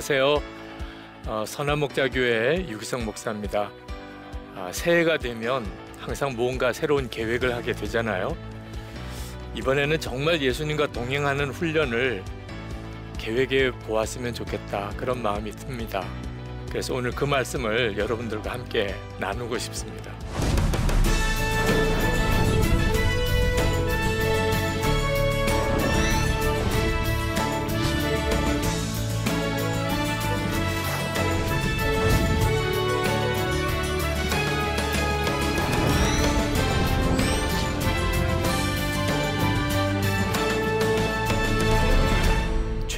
안녕하세요. 어, 선한목자교회 유기성 목사입니다. 아, 새해가 되면 항상 무언가 새로운 계획을 하게 되잖아요. 이번에는 정말 예수님과 동행하는 훈련을 계획해 보았으면 좋겠다 그런 마음이 듭니다. 그래서 오늘 그 말씀을 여러분들과 함께 나누고 싶습니다.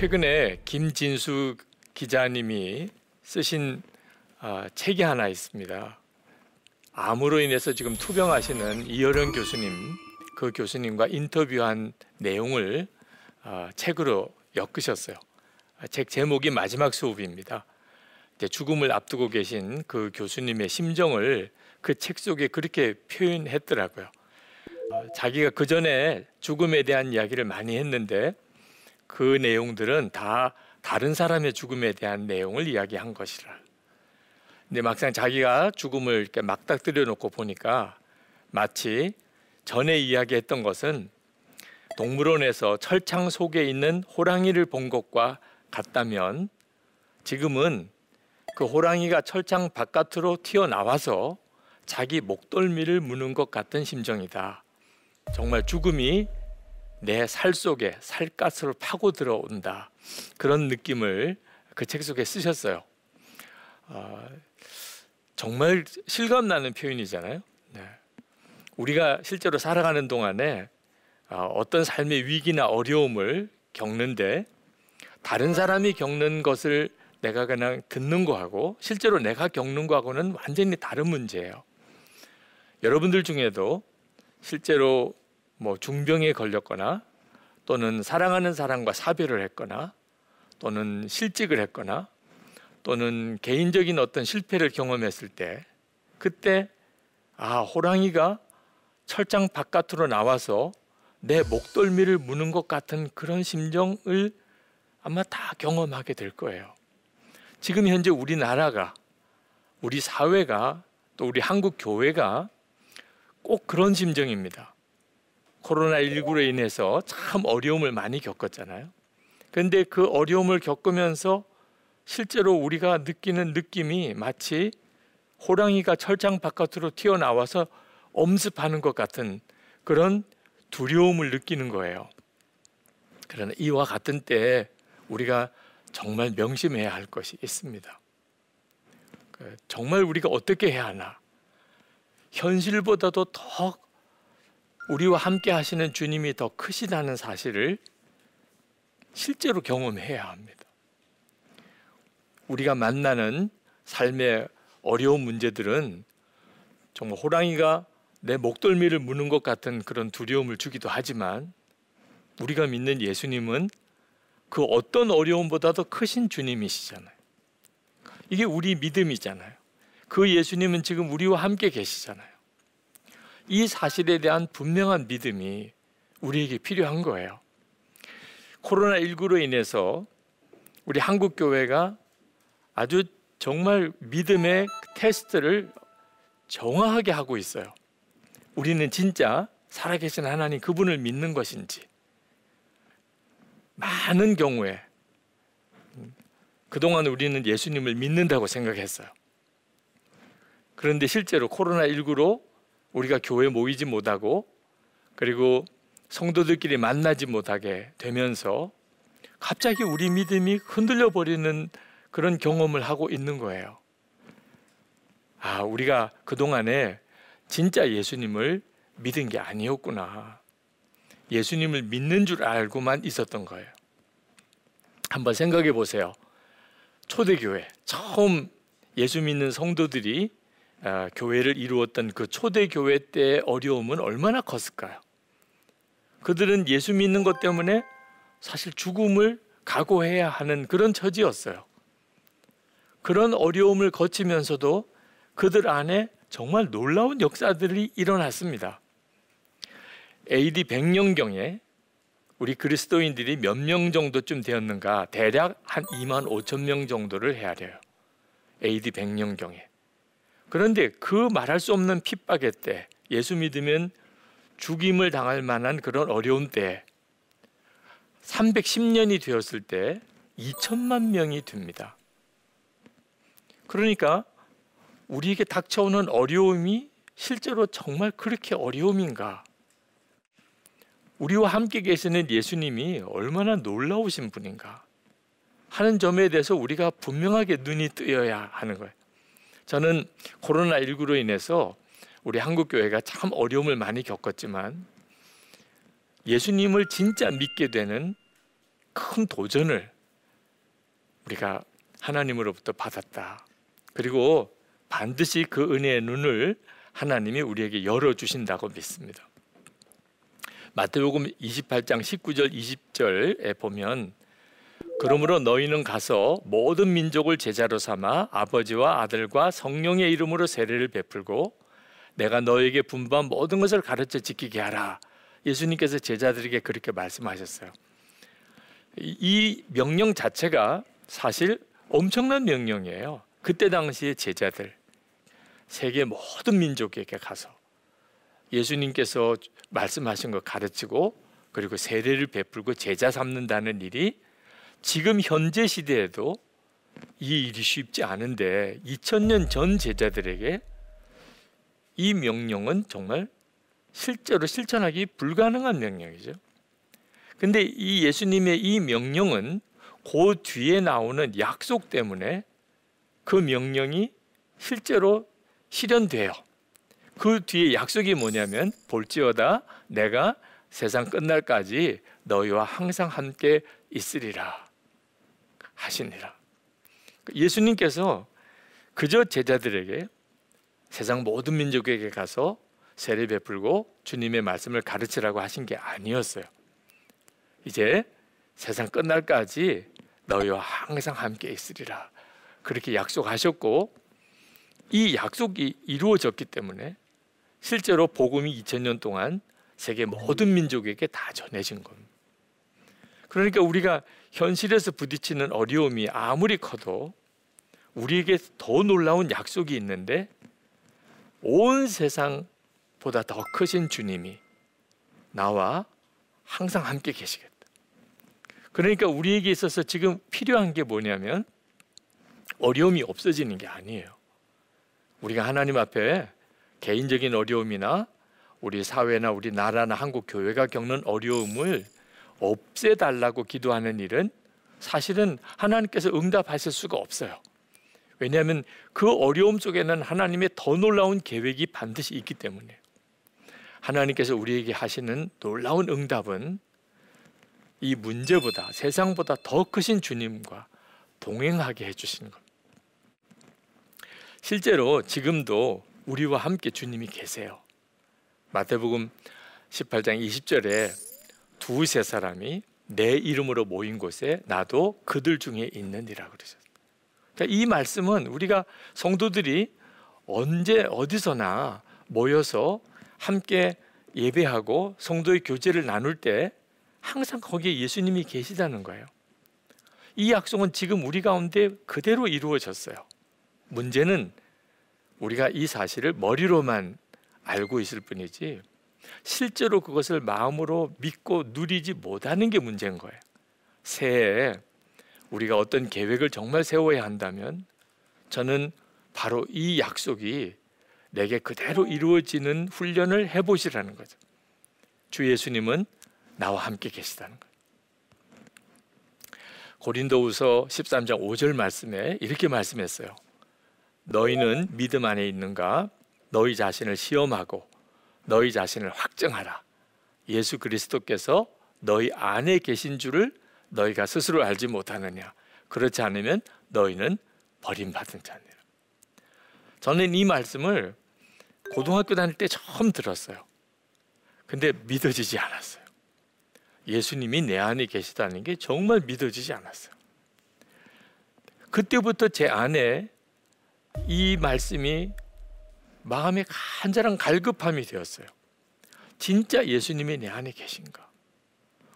최근에 김진수 기자님이 쓰신 어, 책이 하나 있습니다. 암으로 인해서 지금 투병하시는 이여령 교수님, 그 교수님과 인터뷰한 내용을 어, 책으로 엮으셨어요. 책 제목이 마지막 수업입니다. 죽음을 앞두고 계신 그 교수님의 심정을 그 책 속에 그렇게 표현했더라고요. 어, 자기가 그 전에 죽음에 대한 이야기를 많이 했는데 그 내용들은 다 다른 사람의 죽음에 대한 내용을 이야기한 것이라. 근데 막상 자기가 죽음을 이렇게 막닥뜨려 놓고 보니까 마치 전에 이야기했던 것은 동물원에서 철창 속에 있는 호랑이를 본 것과 같다면 지금은 그 호랑이가 철창 바깥으로 튀어나와서 자기 목덜미를 무는 것 같은 심정이다. 정말 죽음이 내 살 속에 살갗으로 파고 들어온다 그런 느낌을 그 책 속에 쓰셨어요. 어, 정말 실감 나는 표현이잖아요. 네. 우리가 실제로 살아가는 동안에 어, 어떤 삶의 위기나 어려움을 겪는데 다른 사람이 겪는 것을 내가 그냥 듣는 거하고 실제로 내가 겪는 거하고는 완전히 다른 문제예요. 여러분들 중에도 실제로 뭐 중병에 걸렸거나 또는 사랑하는 사람과 사별을 했거나 또는 실직을 했거나 또는 개인적인 어떤 실패를 경험했을 때 그때 아 호랑이가 철장 바깥으로 나와서 내 목덜미를 무는 것 같은 그런 심정을 아마 다 경험하게 될 거예요. 지금 현재 우리나라가 우리 사회가 또 우리 한국 교회가 꼭 그런 심정입니다. 코로나19로 인해서 참 어려움을 많이 겪었잖아요. 근데 그 어려움을 겪으면서 실제로 우리가 느끼는 느낌이 마치 호랑이가 철장 바깥으로 튀어나와서 엄습하는 것 같은 그런 두려움을 느끼는 거예요. 그러나 이와 같은 때에 우리가 정말 명심해야 할 것이 있습니다. 그 정말 우리가 어떻게 해야 하나? 현실보다도 더 우리와 함께 하시는 주님이 더 크시다는 사실을 실제로 경험해야 합니다. 우리가 만나는 삶의 어려운 문제들은 정말 호랑이가 내 목덜미를 무는 것 같은 그런 두려움을 주기도 하지만 우리가 믿는 예수님은 그 어떤 어려움보다도 크신 주님이시잖아요. 이게 우리 믿음이잖아요. 그 예수님은 지금 우리와 함께 계시잖아요. 이 사실에 대한 분명한 믿음이 우리에게 필요한 거예요. 코로나19로 인해서 우리 한국 교회가 아주 정말 믿음의 테스트를 정확하게 하고 있어요. 우리는 진짜 살아계신 하나님 그분을 믿는 것인지 많은 경우에 그동안 우리는 예수님을 믿는다고 생각했어요. 그런데 실제로 코로나19로 우리가 교회 모이지 못하고 그리고 성도들끼리 만나지 못하게 되면서 갑자기 우리 믿음이 흔들려 버리는 그런 경험을 하고 있는 거예요. 아, 우리가 그동안에 진짜 예수님을 믿은 게 아니었구나. 예수님을 믿는 줄 알고만 있었던 거예요. 한번 생각해 보세요. 초대교회 처음 예수 믿는 성도들이 아, 교회를 이루었던 그 초대 교회 때의 어려움은 얼마나 컸을까요? 그들은 예수 믿는 것 때문에 사실 죽음을 각오해야 하는 그런 처지였어요. 그런 어려움을 거치면서도 그들 안에 정말 놀라운 역사들이 일어났습니다. AD 100년경에 우리 그리스도인들이 몇 명 정도쯤 되었는가? 대략 한 2만 5천 명 정도를 헤아려요. AD 100년경에. 그런데 그 말할 수 없는 핍박의 때, 예수 믿으면 죽임을 당할 만한 그런 어려운 때, 310년이 되었을 때 2천만 명이 됩니다. 그러니까 우리에게 닥쳐오는 어려움이 실제로 정말 그렇게 어려움인가? 우리와 함께 계시는 예수님이 얼마나 놀라우신 분인가 하는 점에 대해서 우리가 분명하게 눈이 뜨여야 하는 거예요. 저는 코로나 19로 인해서 우리 한국 교회가 참 어려움을 많이 겪었지만 예수님을 진짜 믿게 되는 큰 도전을 우리가 하나님으로부터 받았다. 그리고 반드시 그 은혜의 눈을 하나님이 우리에게 열어 주신다고 믿습니다. 마태복음 28장 19절 20절에 보면 그러므로 너희는 가서 모든 민족을 제자로 삼아 아버지와 아들과 성령의 이름으로 세례를 베풀고 내가 너에게 분부한 모든 것을 가르쳐 지키게 하라. 예수님께서 제자들에게 그렇게 말씀하셨어요. 이 명령 자체가 사실 엄청난 명령이에요. 그때 당시의 제자들 세계 모든 민족에게 가서 예수님께서 말씀하신 거 가르치고 그리고 세례를 베풀고 제자 삼는다는 일이 지금 현재 시대에도 이 일이 쉽지 않은데 2000년 전 제자들에게 이 명령은 정말 실제로 실천하기 불가능한 명령이죠. 근데 이 예수님의 이 명령은 그 뒤에 나오는 약속 때문에 그 명령이 실제로 실현돼요. 그 뒤에 약속이 뭐냐면 볼지어다 내가 세상 끝날까지 너희와 항상 함께 있으리라 하시니라. 예수님께서 그저 제자들에게 세상 모든 민족에게 가서 세례 베풀고 주님의 말씀을 가르치라고 하신 게 아니었어요. 이제 세상 끝날까지 너희와 항상 함께 있으리라. 그렇게 약속하셨고 이 약속이 이루어졌기 때문에 실제로 복음이 2000년 동안 세계 모든 민족에게 다 전해진 겁니다. 그러니까 우리가 현실에서 부딪히는 어려움이 아무리 커도 우리에게 더 놀라운 약속이 있는데 온 세상보다 더 크신 주님이 나와 항상 함께 계시겠다. 그러니까 우리에게 있어서 지금 필요한 게 뭐냐면 어려움이 없어지는 게 아니에요. 우리가 하나님 앞에 개인적인 어려움이나 우리 사회나 우리 나라나 한국 교회가 겪는 어려움을 없애달라고 기도하는 일은 사실은 하나님께서 응답하실 수가 없어요. 왜냐하면 그 어려움 속에는 하나님의 더 놀라운 계획이 반드시 있기 때문에 하나님께서 우리에게 하시는 놀라운 응답은 이 문제보다 세상보다 더 크신 주님과 동행하게 해주시는 겁니다. 실제로 지금도 우리와 함께 주님이 계세요. 마태복음 18장 20절에 두세 사람이 내 이름으로 모인 곳에 나도 그들 중에 있느니라 그러셨어요. 그러니까 이 말씀은 우리가 성도들이 언제 어디서나 모여서 함께 예배하고 성도의 교제를 나눌 때 항상 거기에 예수님이 계시다는 거예요. 이 약속은 지금 우리 가운데 그대로 이루어졌어요. 문제는 우리가 이 사실을 머리로만 알고 있을 뿐이지 실제로 그것을 마음으로 믿고 누리지 못하는 게 문제인 거예요. 새해에 우리가 어떤 계획을 정말 세워야 한다면 저는 바로 이 약속이 내게 그대로 이루어지는 훈련을 해보시라는 거죠. 주 예수님은 나와 함께 계시다는 거예요. 고린도후서 13장 5절 말씀에 이렇게 말씀했어요. 너희는 믿음 안에 있는가? 너희 자신을 시험하고 너희 자신을 확정하라. 예수 그리스도께서 너희 안에 계신 줄을 너희가 스스로 알지 못하느냐? 그렇지 않으면 너희는 버림받은 자니라. 저는 이 말씀을 고등학교 다닐 때 처음 들었어요. 근데 믿어지지 않았어요. 예수님이 내 안에 계시다는 게 정말 믿어지지 않았어요. 그때부터 제 안에 이 말씀이 마음에 간절한 갈급함이 되었어요. 진짜 예수님이 내 안에 계신가?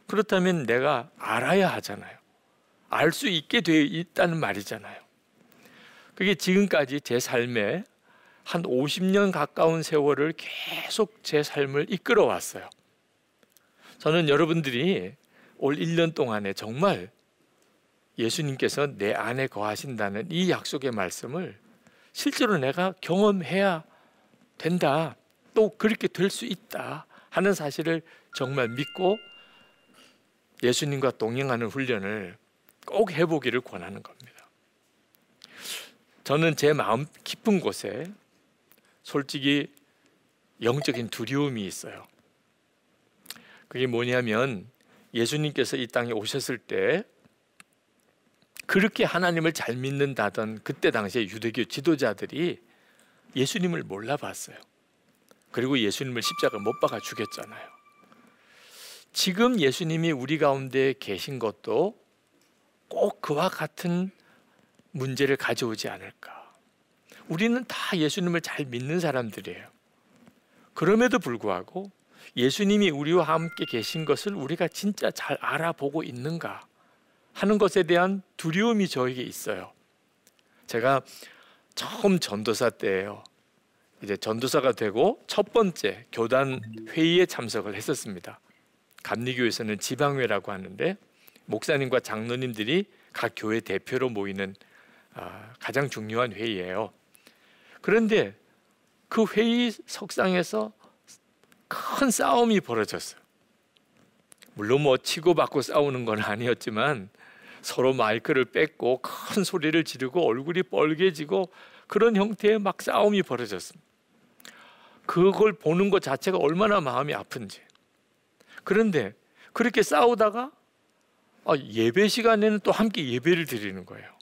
그렇다면 내가 알아야 하잖아요. 알 수 있게 되어 있다는 말이잖아요. 그게 지금까지 제 삶에 한 50년 가까운 세월을 계속 제 삶을 이끌어 왔어요. 저는 여러분들이 올 1년 동안에 정말 예수님께서 내 안에 거하신다는 이 약속의 말씀을 실제로 내가 경험해야 된다. 또 그렇게 될 수 있다 하는 사실을 정말 믿고 예수님과 동행하는 훈련을 꼭 해보기를 권하는 겁니다. 저는 제 마음 깊은 곳에 솔직히 영적인 두려움이 있어요. 그게 뭐냐면 예수님께서 이 땅에 오셨을 때 그렇게 하나님을 잘 믿는다던 그때 당시에 유대교 지도자들이 예수님을 몰라봤어요. 그리고 예수님을 십자가 못 박아 죽였잖아요. 지금 예수님이 우리 가운데 계신 것도 꼭 그와 같은 문제를 가져오지 않을까. 우리는 다 예수님을 잘 믿는 사람들이에요. 그럼에도 불구하고 예수님이 우리와 함께 계신 것을 우리가 진짜 잘 알아보고 있는가 하는 것에 대한 두려움이 저에게 있어요. 제가 처음 전도사 때예요. 이제 전도사가 되고 첫 번째 교단 회의에 참석을 했었습니다. 감리교에서는 지방회라고 하는데 목사님과 장로님들이 각 교회 대표로 모이는 아, 가장 중요한 회의예요. 그런데 그 회의 석상에서 큰 싸움이 벌어졌어요. 물론 뭐 치고받고 싸우는 건 아니었지만 서로 마이크를 뺏고 큰 소리를 지르고 얼굴이 빨개지고 그런 형태의 막 싸움이 벌어졌습니다. 그걸 보는 것 자체가 얼마나 마음이 아픈지. 그런데 그렇게 싸우다가 아, 예배 시간에는 또 함께 예배를 드리는 거예요.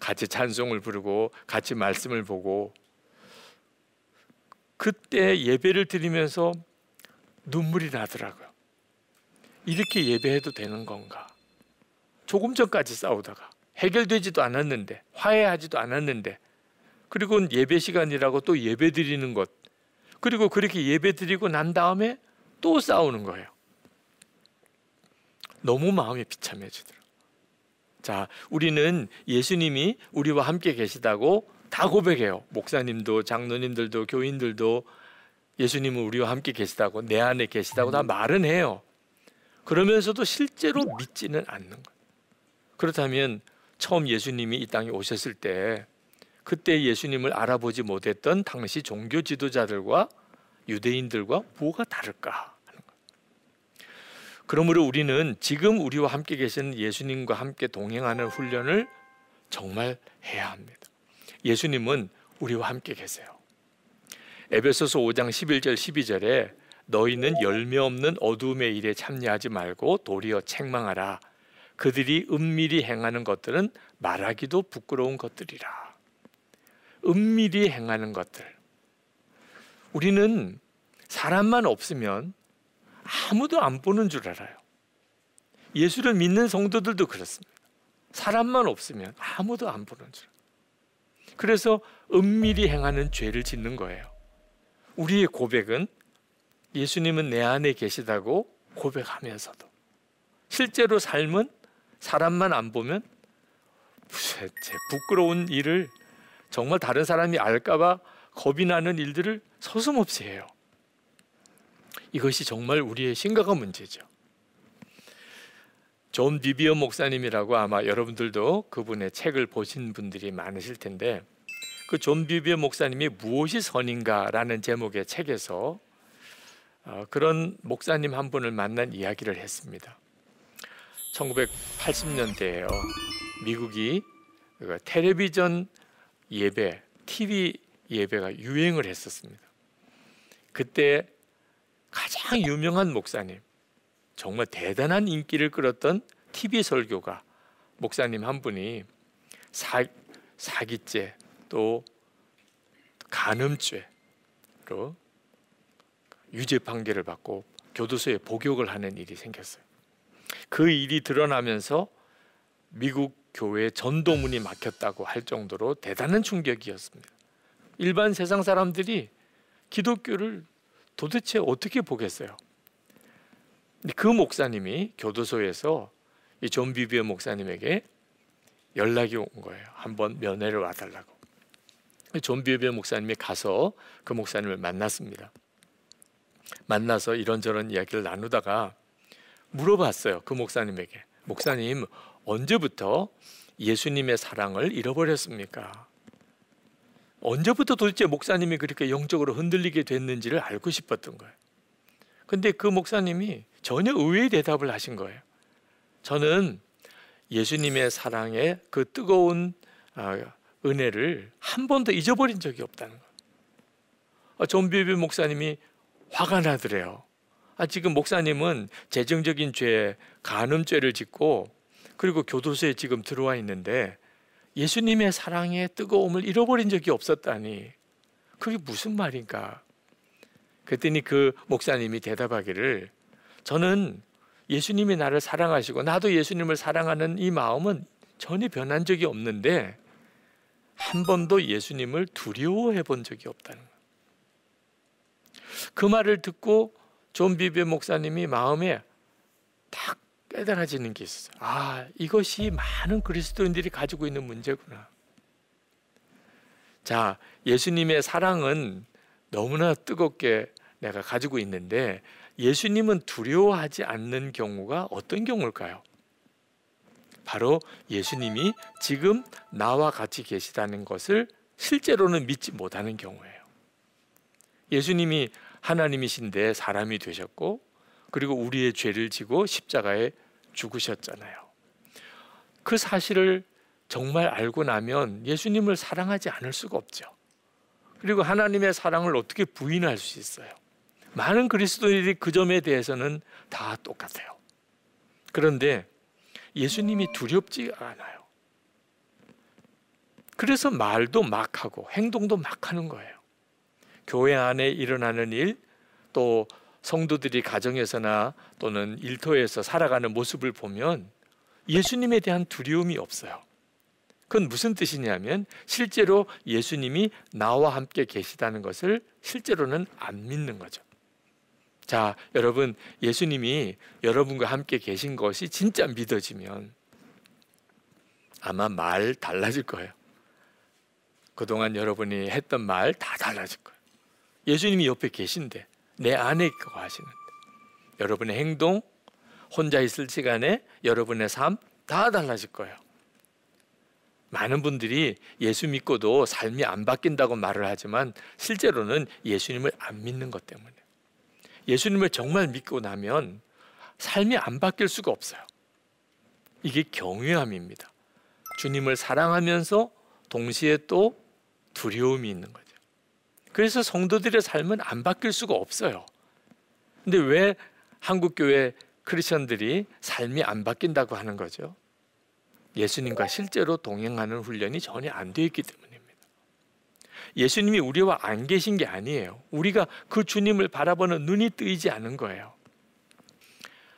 같이 찬송을 부르고 같이 말씀을 보고 그때 예배를 드리면서 눈물이 나더라고요. 이렇게 예배해도 되는 건가? 조금 전까지 싸우다가 해결되지도 않았는데 화해하지도 않았는데 그리고 예배 시간이라고 또 예배 드리는 것 그리고 그렇게 예배 드리고 난 다음에 또 싸우는 거예요. 너무 마음이 비참해지더라. 자, 우리는 예수님이 우리와 함께 계시다고 다 고백해요. 목사님도 장로님들도 교인들도 예수님은 우리와 함께 계시다고 내 안에 계시다고 다 말은 해요. 그러면서도 실제로 믿지는 않는 거예요. 그렇다면 처음 예수님이 이 땅에 오셨을 때 그때 예수님을 알아보지 못했던 당시 종교 지도자들과 유대인들과 뭐가 다를까. 그러므로 우리는 지금 우리와 함께 계신 예수님과 함께 동행하는 훈련을 정말 해야 합니다. 예수님은 우리와 함께 계세요. 에베소서 5장 11절 12절에 너희는 열매 없는 어둠의 일에 참여하지 말고 도리어 책망하라. 그들이 은밀히 행하는 것들은 말하기도 부끄러운 것들이라. 은밀히 행하는 것들. 우리는 사람만 없으면 아무도 안 보는 줄 알아요. 예수를 믿는 성도들도 그렇습니다. 사람만 없으면 아무도 안 보는 줄. 그래서 은밀히 행하는 죄를 짓는 거예요. 우리의 고백은 예수님은 내 안에 계시다고 고백하면서도 실제로 삶은 사람만 안 보면 제 부끄러운 일을 정말 다른 사람이 알까봐 겁이 나는 일들을 서슴없이 해요. 이것이 정말 우리의 심각한 문제죠. 존 비비어 목사님이라고 아마 여러분들도 그분의 책을 보신 분들이 많으실 텐데 그 존 비비어 목사님이 무엇이 선인가라는 제목의 책에서 어, 그런 목사님 한 분을 만난 이야기를 했습니다. 1980년대에요. 미국이 그 텔레비전 예배, TV 예배가 유행을 했었습니다. 그때 가장 유명한 목사님, 정말 대단한 인기를 끌었던 TV 설교가 목사님 한 분이 사, 사기죄 또 간음죄로 유죄 판결을 받고 교도소에 복역을 하는 일이 생겼어요. 그 일이 드러나면서 미국 교회 전도문이 막혔다고 할 정도로 대단한 충격이었습니다. 일반 세상 사람들이 기독교를 도대체 어떻게 보겠어요? 그 목사님이 교도소에서 이존 비비어 목사님에게 연락이 온 거예요. 한번 면회를 와달라고. 존 비비어 목사님이 가서 그 목사님을 만났습니다. 만나서 이런저런 이야기를 나누다가 물어봤어요. 그 목사님에게. 목사님, 언제부터 예수님의 사랑을 잃어버렸습니까? 언제부터 도대체 목사님이 그렇게 영적으로 흔들리게 됐는지를 알고 싶었던 거예요. 근데 그 목사님이 전혀 의외의 대답을 하신 거예요. 저는 예수님의 사랑의 그 뜨거운 아, 은혜를 한 번도 잊어버린 적이 없다는 거예요. 아, 존 비비어 목사님이 화가 나더래요. 아, 지금 목사님은 재정적인 죄, 간음죄를 짓고 그리고 교도소에 지금 들어와 있는데 예수님의 사랑의 뜨거움을 잃어버린 적이 없었다니 그게 무슨 말인가? 그랬더니 그 목사님이 대답하기를 저는 예수님이 나를 사랑하시고 나도 예수님을 사랑하는 이 마음은 전혀 변한 적이 없는데 한 번도 예수님을 두려워해 본 적이 없다는 거예요. 그 말을 듣고 존 비비어 목사님이 마음에 딱 깨달아지는 게 있어요. 아, 이것이 많은 그리스도인들이 가지고 있는 문제구나. 자, 예수님의 사랑은 너무나 뜨겁게 내가 가지고 있는데 예수님은 두려워하지 않는 경우가 어떤 경우일까요? 바로 예수님이 지금 나와 같이 계시다는 것을 실제로는 믿지 못하는 경우예요. 예수님이 하나님이신데 사람이 되셨고 그리고 우리의 죄를 지고 십자가에 죽으셨잖아요. 그 사실을 정말 알고 나면 예수님을 사랑하지 않을 수가 없죠. 그리고 하나님의 사랑을 어떻게 부인할 수 있어요? 많은 그리스도인들이 그 점에 대해서는 다 똑같아요. 그런데 예수님이 두렵지 않아요. 그래서 말도 막 하고 행동도 막 하는 거예요. 교회 안에 일어나는 일, 또 성도들이 가정에서나 또는 일터에서 살아가는 모습을 보면 예수님에 대한 두려움이 없어요. 그건 무슨 뜻이냐면 실제로 예수님이 나와 함께 계시다는 것을 실제로는 안 믿는 거죠. 자, 여러분, 예수님이 여러분과 함께 계신 것이 진짜 믿어지면 아마 말 달라질 거예요. 그동안 여러분이 했던 말 다 달라질 거예요. 예수님이 옆에 계신데 내 안에 있고 하시는데 여러분의 행동, 혼자 있을 시간에 여러분의 삶 다 달라질 거예요. 많은 분들이 예수 믿고도 삶이 안 바뀐다고 말을 하지만 실제로는 예수님을 안 믿는 것 때문에 예수님을 정말 믿고 나면 삶이 안 바뀔 수가 없어요. 이게 경외함입니다. 주님을 사랑하면서 동시에 또 두려움이 있는 거죠. 그래서 성도들의 삶은 안 바뀔 수가 없어요. 근데 왜 한국 교회 크리스천들이 삶이 안 바뀐다고 하는 거죠? 예수님과 실제로 동행하는 훈련이 전혀 안 되어 있기 때문입니다. 예수님이 우리와 안 계신 게 아니에요. 우리가 그 주님을 바라보는 눈이 뜨이지 않은 거예요.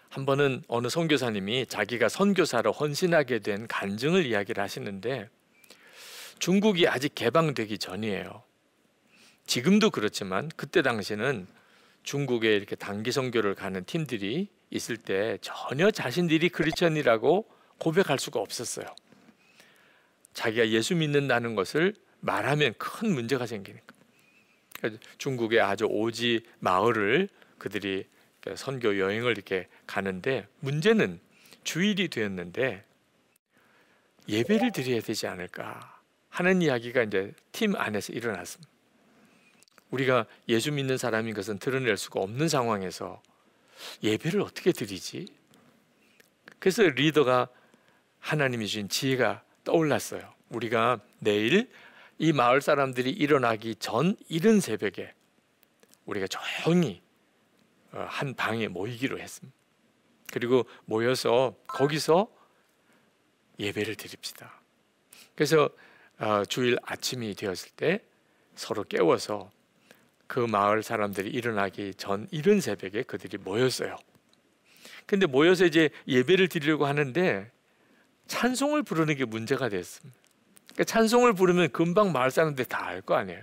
한 번은 어느 선교사님이 자기가 선교사로 헌신하게 된 간증을 이야기를 하시는데 중국이 아직 개방되기 전이에요. 지금도 그렇지만 그때 당시는 중국에 이렇게 단기 선교를 가는 팀들이 있을 때 전혀 자신들이 크리스천이라고 고백할 수가 없었어요. 자기가 예수 믿는다는 것을 말하면 큰 문제가 생기니까. 중국의 아주 오지 마을을 그들이 선교 여행을 이렇게 가는데 문제는 주일이 되었는데 예배를 드려야 되지 않을까 하는 이야기가 이제 팀 안에서 일어났습니다. 우리가 예수 믿는 사람인 것은 드러낼 수가 없는 상황에서 예배를 어떻게 드리지? 그래서 리더가 하나님이 주신 지혜가 떠올랐어요. 우리가 내일 이 마을 사람들이 일어나기 전 이른 새벽에 우리가 조용히 어, 한 방에 모이기로 했습니다. 그리고 모여서 거기서 예배를 드립시다. 그래서 어, 주일 아침이 되었을 때 서로 깨워서 그 마을 사람들이 일어나기 전 이른 새벽에 그들이 모였어요. 근데 모여서 이제 예배를 드리려고 하는데 찬송을 부르는 게 문제가 됐습니다. 그러니까 찬송을 부르면 금방 마을 사람들 다 알 거 아니에요.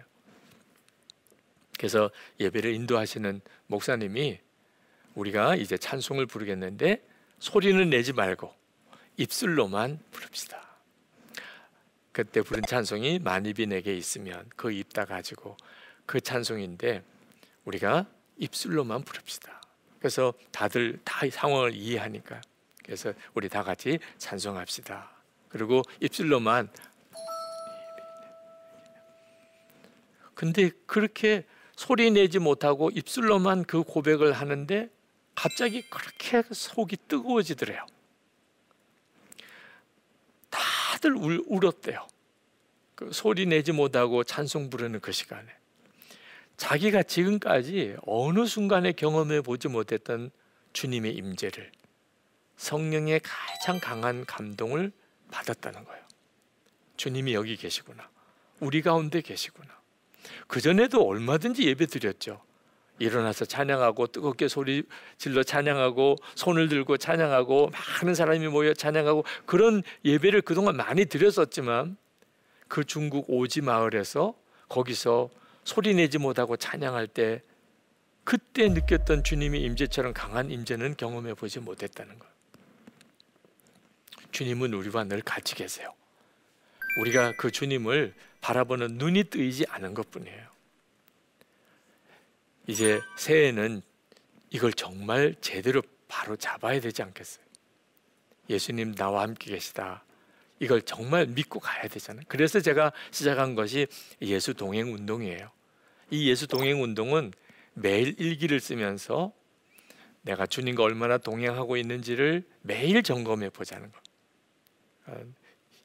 그래서 예배를 인도하시는 목사님이 우리가 이제 찬송을 부르겠는데 소리는 내지 말고 입술로만 부릅시다. 그때 부른 찬송이 만입이 내게 있으면 그 입다 가지고 그 찬송인데 우리가 입술로만 부릅시다. 그래서 다들 다 상황을 이해하니까 그래서 우리 다 같이 찬송합시다. 그리고 입술로만 근데 그렇게 소리 내지 못하고 입술로만 그 고백을 하는데 갑자기 그렇게 속이 뜨거워지더래요. 다들 울, 울었대요. 그 소리 내지 못하고 찬송 부르는 그 시간에 자기가 지금까지 어느 순간에 경험해 보지 못했던 주님의 임재를 성령의 가장 강한 감동을 받았다는 거예요. 주님이 여기 계시구나. 우리 가운데 계시구나. 그 전에도 얼마든지 예배 드렸죠. 일어나서 찬양하고 뜨겁게 소리 질러 찬양하고 손을 들고 찬양하고 많은 사람이 모여 찬양하고 그런 예배를 그동안 많이 드렸었지만 그 중국 오지 마을에서 거기서 소리 내지 못하고 찬양할 때 그때 느꼈던 주님의 임재처럼 강한 임재는 경험해 보지 못했다는 것. 주님은 우리와 늘 같이 계세요. 우리가 그 주님을 바라보는 눈이 뜨이지 않은 것뿐이에요. 이제 새해는 이걸 정말 제대로 바로 잡아야 되지 않겠어요? 예수님 나와 함께 계시다. 이걸 정말 믿고 가야 되잖아요. 그래서 제가 시작한 것이 예수 동행 운동이에요. 이 예수 동행 운동은 매일 일기를 쓰면서 내가 주님과 얼마나 동행하고 있는지를 매일 점검해 보자는 것. 어,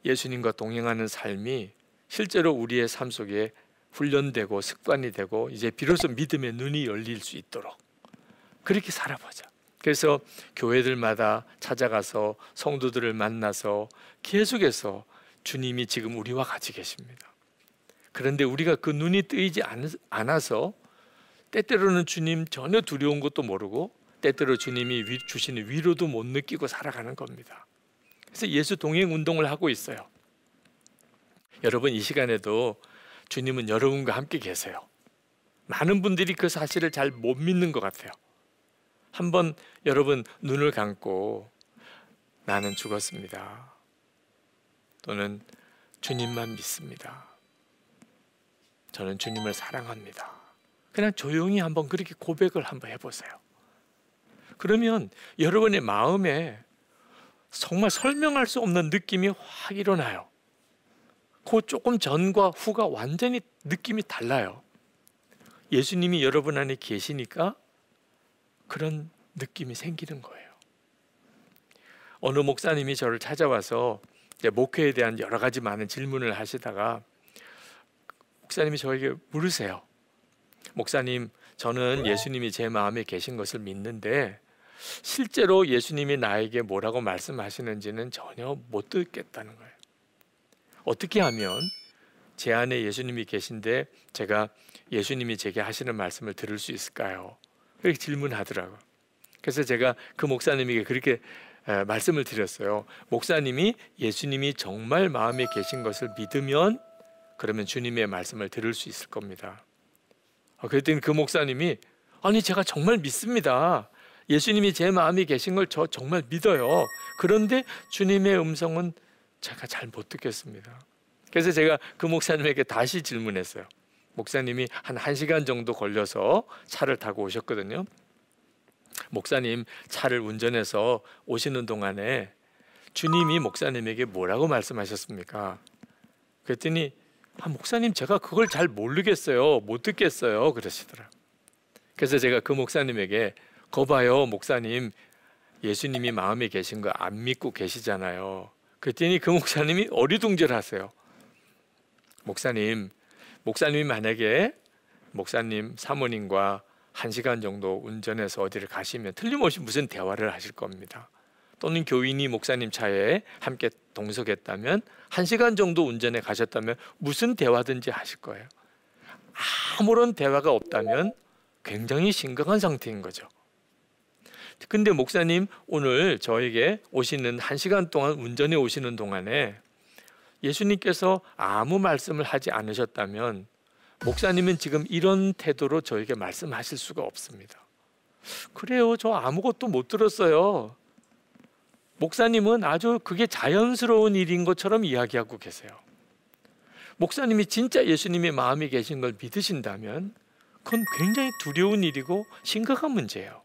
예수님과 동행하는 삶이 실제로 우리의 삶 속에 훈련되고 습관이 되고 이제 비로소 믿음의 눈이 열릴 수 있도록 그렇게 살아보자. 그래서 교회들마다 찾아가서 성도들을 만나서 계속해서 주님이 지금 우리와 같이 계십니다. 그런데 우리가 그 눈이 뜨이지 않아서 때때로는 주님 전혀 두려운 것도 모르고 때때로 주님이 주시는 위로도 못 느끼고 살아가는 겁니다. 그래서 예수 동행 운동을 하고 있어요. 여러분 이 시간에도 주님은 여러분과 함께 계세요. 많은 분들이 그 사실을 잘 못 믿는 것 같아요. 한번 여러분 눈을 감고 나는 죽었습니다. 또는 주님만 믿습니다. 저는 주님을 사랑합니다. 그냥 조용히 한번 그렇게 고백을 한번 해보세요. 그러면 여러분의 마음에 정말 설명할 수 없는 느낌이 확 일어나요. 그 조금 전과 후가 완전히 느낌이 달라요. 예수님이 여러분 안에 계시니까 그런 느낌이 생기는 거예요. 어느 목사님이 저를 찾아와서 목회에 대한 여러 가지 많은 질문을 하시다가 목사님이 저에게 물으세요. 목사님, 저는 예수님이 제 마음에 계신 것을 믿는데 실제로 예수님이 나에게 뭐라고 말씀하시는지는 전혀 못 듣겠다는 거예요. 어떻게 하면 제 안에 예수님이 계신데 제가 예수님이 제게 하시는 말씀을 들을 수 있을까요? 그렇게 질문하더라고. 그래서 제가 그 목사님에게 그렇게 말씀을 드렸어요. 목사님이 예수님이 정말 마음에 계신 것을 믿으면 그러면 주님의 말씀을 들을 수 있을 겁니다. 아, 그랬더니 그 목사님이 아니 제가 정말 믿습니다. 예수님이 제 마음에 계신 걸 저 정말 믿어요. 그런데 주님의 음성은 제가 잘 못 듣겠습니다. 그래서 제가 그 목사님에게 다시 질문했어요. 목사님이 한 1시간 정도 걸려서 차를 타고 오셨거든요. 목사님 차를 운전해서 오시는 동안에 주님이 목사님에게 뭐라고 말씀하셨습니까? 그랬더니 아, 목사님 제가 그걸 잘 모르겠어요. 못 듣겠어요. 그러시더라. 그래서 제가 그 목사님에게 거봐요, 목사님. 예수님이 마음에 계신 거 안 믿고 계시잖아요. 그랬더니 그 목사님이 어리둥절하세요. 목사님, 목사님이 만약에 목사님 사모님과 한 시간 정도 운전해서 어디를 가시면 틀림없이 무슨 대화를 하실 겁니다. 또는 교인이 목사님 차에 함께 동석했다면 한 시간 정도 운전해 가셨다면 무슨 대화든지 하실 거예요. 아무런 대화가 없다면 굉장히 심각한 상태인 거죠. 근데 목사님 오늘 저에게 오시는 한 시간 동안 운전해 오시는 동안에 예수님께서 아무 말씀을 하지 않으셨다면 목사님은 지금 이런 태도로 저에게 말씀하실 수가 없습니다. 그래요. 저 아무것도 못 들었어요. 목사님은 아주 그게 자연스러운 일인 것처럼 이야기하고 계세요. 목사님이 진짜 예수님의 마음에 계신 걸 믿으신다면 그건 굉장히 두려운 일이고 심각한 문제예요.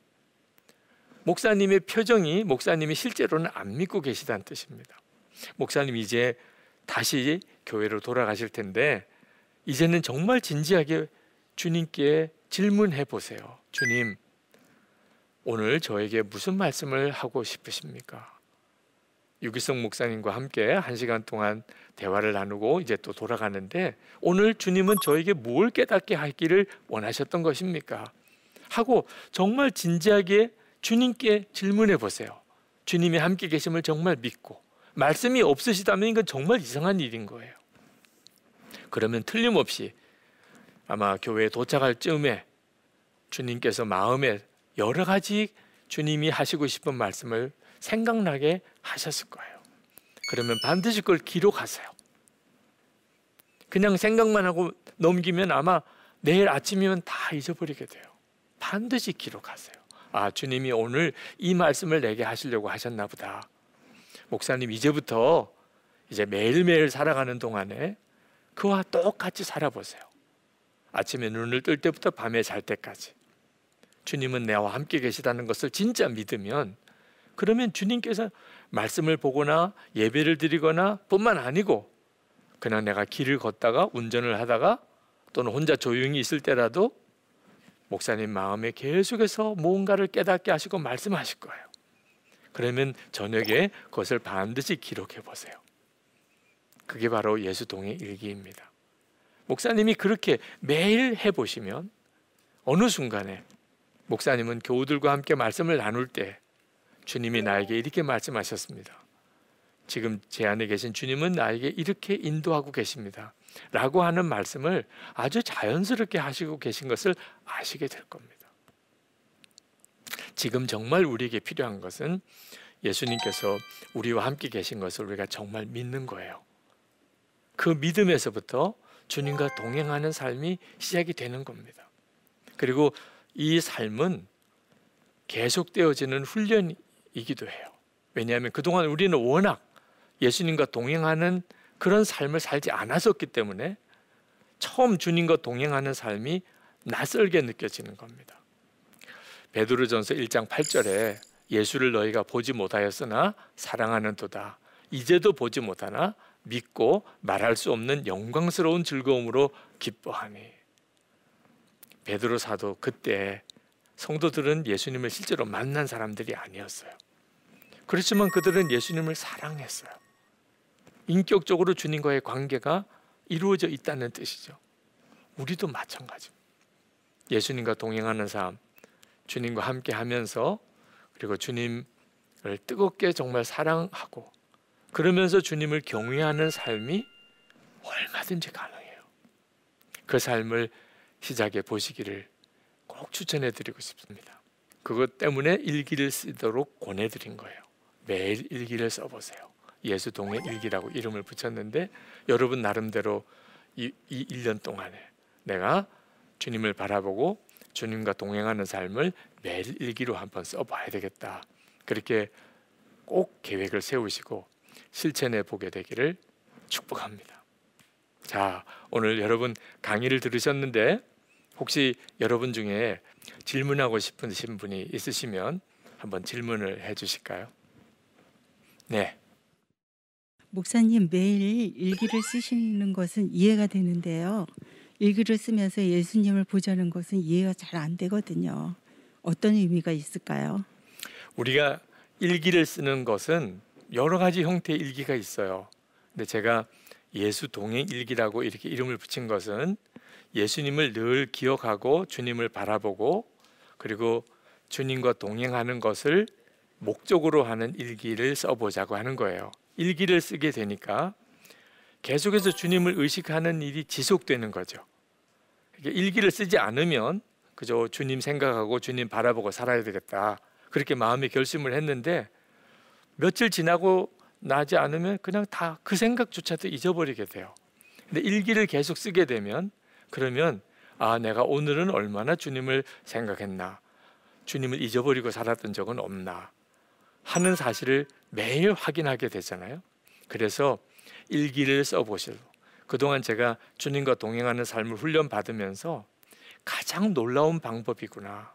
목사님의 표정이 목사님이 실제로는 안 믿고 계시다는 뜻입니다. 목사님 이제 다시 교회로 돌아가실 텐데 이제는 정말 진지하게 주님께 질문해 보세요. 주님, 오늘 저에게 무슨 말씀을 하고 싶으십니까? 유기성 목사님과 함께 한 시간 동안 대화를 나누고 이제 또 돌아가는데 오늘 주님은 저에게 뭘 깨닫게 하기를 원하셨던 것입니까? 하고 정말 진지하게 주님께 질문해 보세요. 주님이 함께 계심을 정말 믿고 말씀이 없으시다면 이건 정말 이상한 일인 거예요. 그러면 틀림없이 아마 교회에 도착할 즈음에 주님께서 마음에 여러 가지 주님이 하시고 싶은 말씀을 생각나게 하셨을 거예요. 그러면 반드시 그걸 기록하세요. 그냥 생각만 하고 넘기면 아마 내일 아침이면 다 잊어버리게 돼요. 반드시 기록하세요. 아, 주님이 오늘 이 말씀을 내게 하시려고 하셨나 보다. 목사님 이제부터 이제 매일매일 살아가는 동안에 그와 똑같이 살아보세요. 아침에 눈을 뜰 때부터 밤에 잘 때까지. 주님은 내와 함께 계시다는 것을 진짜 믿으면 그러면 주님께서 말씀을 보거나 예배를 드리거나 뿐만 아니고 그냥 내가 길을 걷다가 운전을 하다가 또는 혼자 조용히 있을 때라도 목사님 마음에 계속해서 뭔가를 깨닫게 하시고 말씀하실 거예요. 그러면 저녁에 그것을 반드시 기록해 보세요. 그게 바로 예수동의 일기입니다. 목사님이 그렇게 매일 해 보시면 어느 순간에 목사님은 교우들과 함께 말씀을 나눌 때 주님이 나에게 이렇게 말씀하셨습니다. 지금 제 안에 계신 주님은 나에게 이렇게 인도하고 계십니다. 라고 하는 말씀을 아주 자연스럽게 하시고 계신 것을 아시게 될 겁니다. 지금 정말 우리에게 필요한 것은 예수님께서 우리와 함께 계신 것을 우리가 정말 믿는 거예요. 그 믿음에서부터 주님과 동행하는 삶이 시작이 되는 겁니다. 그리고 이 삶은 계속되어지는 훈련이 이기도 해요. 왜냐하면 그동안 우리는 워낙 예수님과 동행하는 그런 삶을 살지 않았었기 때문에 처음 주님과 동행하는 삶이 낯설게 느껴지는 겁니다. 베드로전서 1장 8절에 예수를 너희가 보지 못하였으나 사랑하는 도다. 이제도 보지 못하나 믿고 말할 수 없는 영광스러운 즐거움으로 기뻐하니. 베드로 사도 그때 성도들은 예수님을 실제로 만난 사람들이 아니었어요. 그렇지만 그들은 예수님을 사랑했어요. 인격적으로 주님과의 관계가 이루어져 있다는 뜻이죠. 우리도 마찬가지. 예수님과 동행하는 삶, 주님과 함께 하면서 그리고 주님을 뜨겁게 정말 사랑하고 그러면서 주님을 경외하는 삶이 얼마든지 가능해요. 그 삶을 시작해 보시기를 꼭 추천해 드리고 싶습니다. 그것 때문에 일기를 쓰도록 권해 드린 거예요. 매일 일기를 써 보세요. 예수 동의 일기라고 이름을 붙였는데 여러분 나름대로 이, 이 1년 동안에 내가 주님을 바라보고 주님과 동행하는 삶을 매일 일기로 한번 써봐야 되겠다. 그렇게 꼭 계획을 세우시고 실천해 보게 되기를 축복합니다. 자, 오늘 여러분 강의를 들으셨는데 혹시 여러분 중에 질문하고 싶으신 분이 있으시면 한번 질문을 해 주실까요? 네. 목사님 매일 일기를 쓰시는 것은 이해가 되는데요. 일기를 쓰면서 예수님을 보자는 것은 이해가 잘 안 되거든요. 어떤 의미가 있을까요? 우리가 일기를 쓰는 것은 여러 가지 형태의 일기가 있어요. 근데 제가 예수 동행 일기라고 이렇게 이름을 붙인 것은 예수님을 늘 기억하고 주님을 바라보고 그리고 주님과 동행하는 것을 목적으로 하는 일기를 써보자고 하는 거예요. 일기를 쓰게 되니까 계속해서 주님을 의식하는 일이 지속되는 거죠. 일기를 쓰지 않으면 그저 주님 생각하고 주님 바라보고 살아야 되겠다. 그렇게 마음의 결심을 했는데 며칠 지나고 나지 않으면 그냥 다 그 생각조차도 잊어버리게 돼요. 근데 일기를 계속 쓰게 되면 그러면 아 내가 오늘은 얼마나 주님을 생각했나 주님을 잊어버리고 살았던 적은 없나 하는 사실을 매일 확인하게 되잖아요. 그래서 일기를 써보시고 그동안 제가 주님과 동행하는 삶을 훈련 받으면서 가장 놀라운 방법이구나.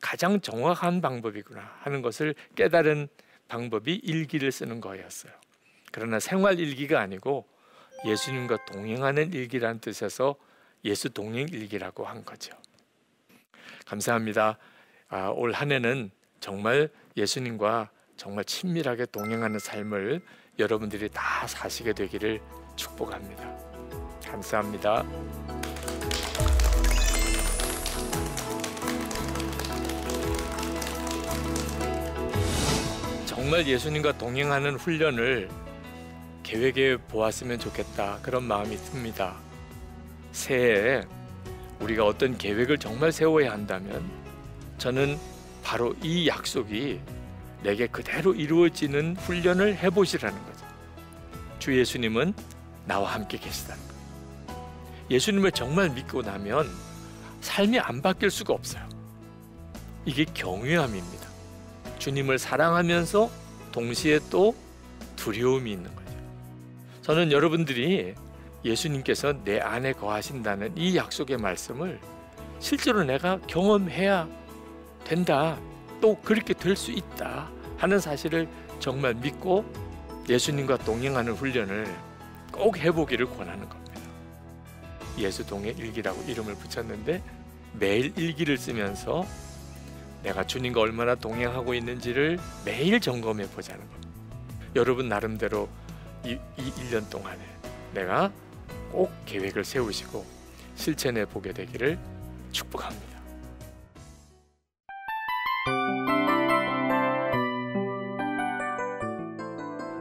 가장 정확한 방법이구나 하는 것을 깨달은 방법이 일기를 쓰는 거였어요. 그러나 생활 일기가 아니고 예수님과 동행하는 일기라는 뜻에서 예수 동행 일기라고 한 거죠. 감사합니다. 아, 올 한해는 정말 예수님과 정말 친밀하게 동행하는 삶을 여러분들이 다 사시게 되기를 축복합니다. 감사합니다. 정말 예수님과 동행하는 훈련을 계획해 보았으면 좋겠다 그런 마음이 듭니다. 새해에 우리가 어떤 계획을 정말 세워야 한다면 저는 바로 이 약속이 내게 그대로 이루어지는 훈련을 해보시라는 거죠. 주 예수님은 나와 함께 계시다는 거. 예수님을 정말 믿고 나면 삶이 안 바뀔 수가 없어요. 이게 경외함입니다. 주님을 사랑하면서 동시에 또 두려움이 있는 거죠. 저는 여러분들이 예수님께서 내 안에 거하신다는 이 약속의 말씀을 실제로 내가 경험해야 된다. 또 그렇게 될 수 있다 하는 사실을 정말 믿고 예수님과 동행하는 훈련을 꼭 해보기를 권하는 겁니다. 예수 동행 일기라고 이름을 붙였는데 매일 일기를 쓰면서 내가 주님과 얼마나 동행하고 있는지를 매일 점검해 보자는 겁니다. 여러분 나름대로 이, 이 1년 동안에 내가 꼭 계획을 세우시고 실천해 보게 되기를 축복합니다.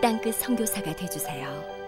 땅끝 선교사가 되주세요.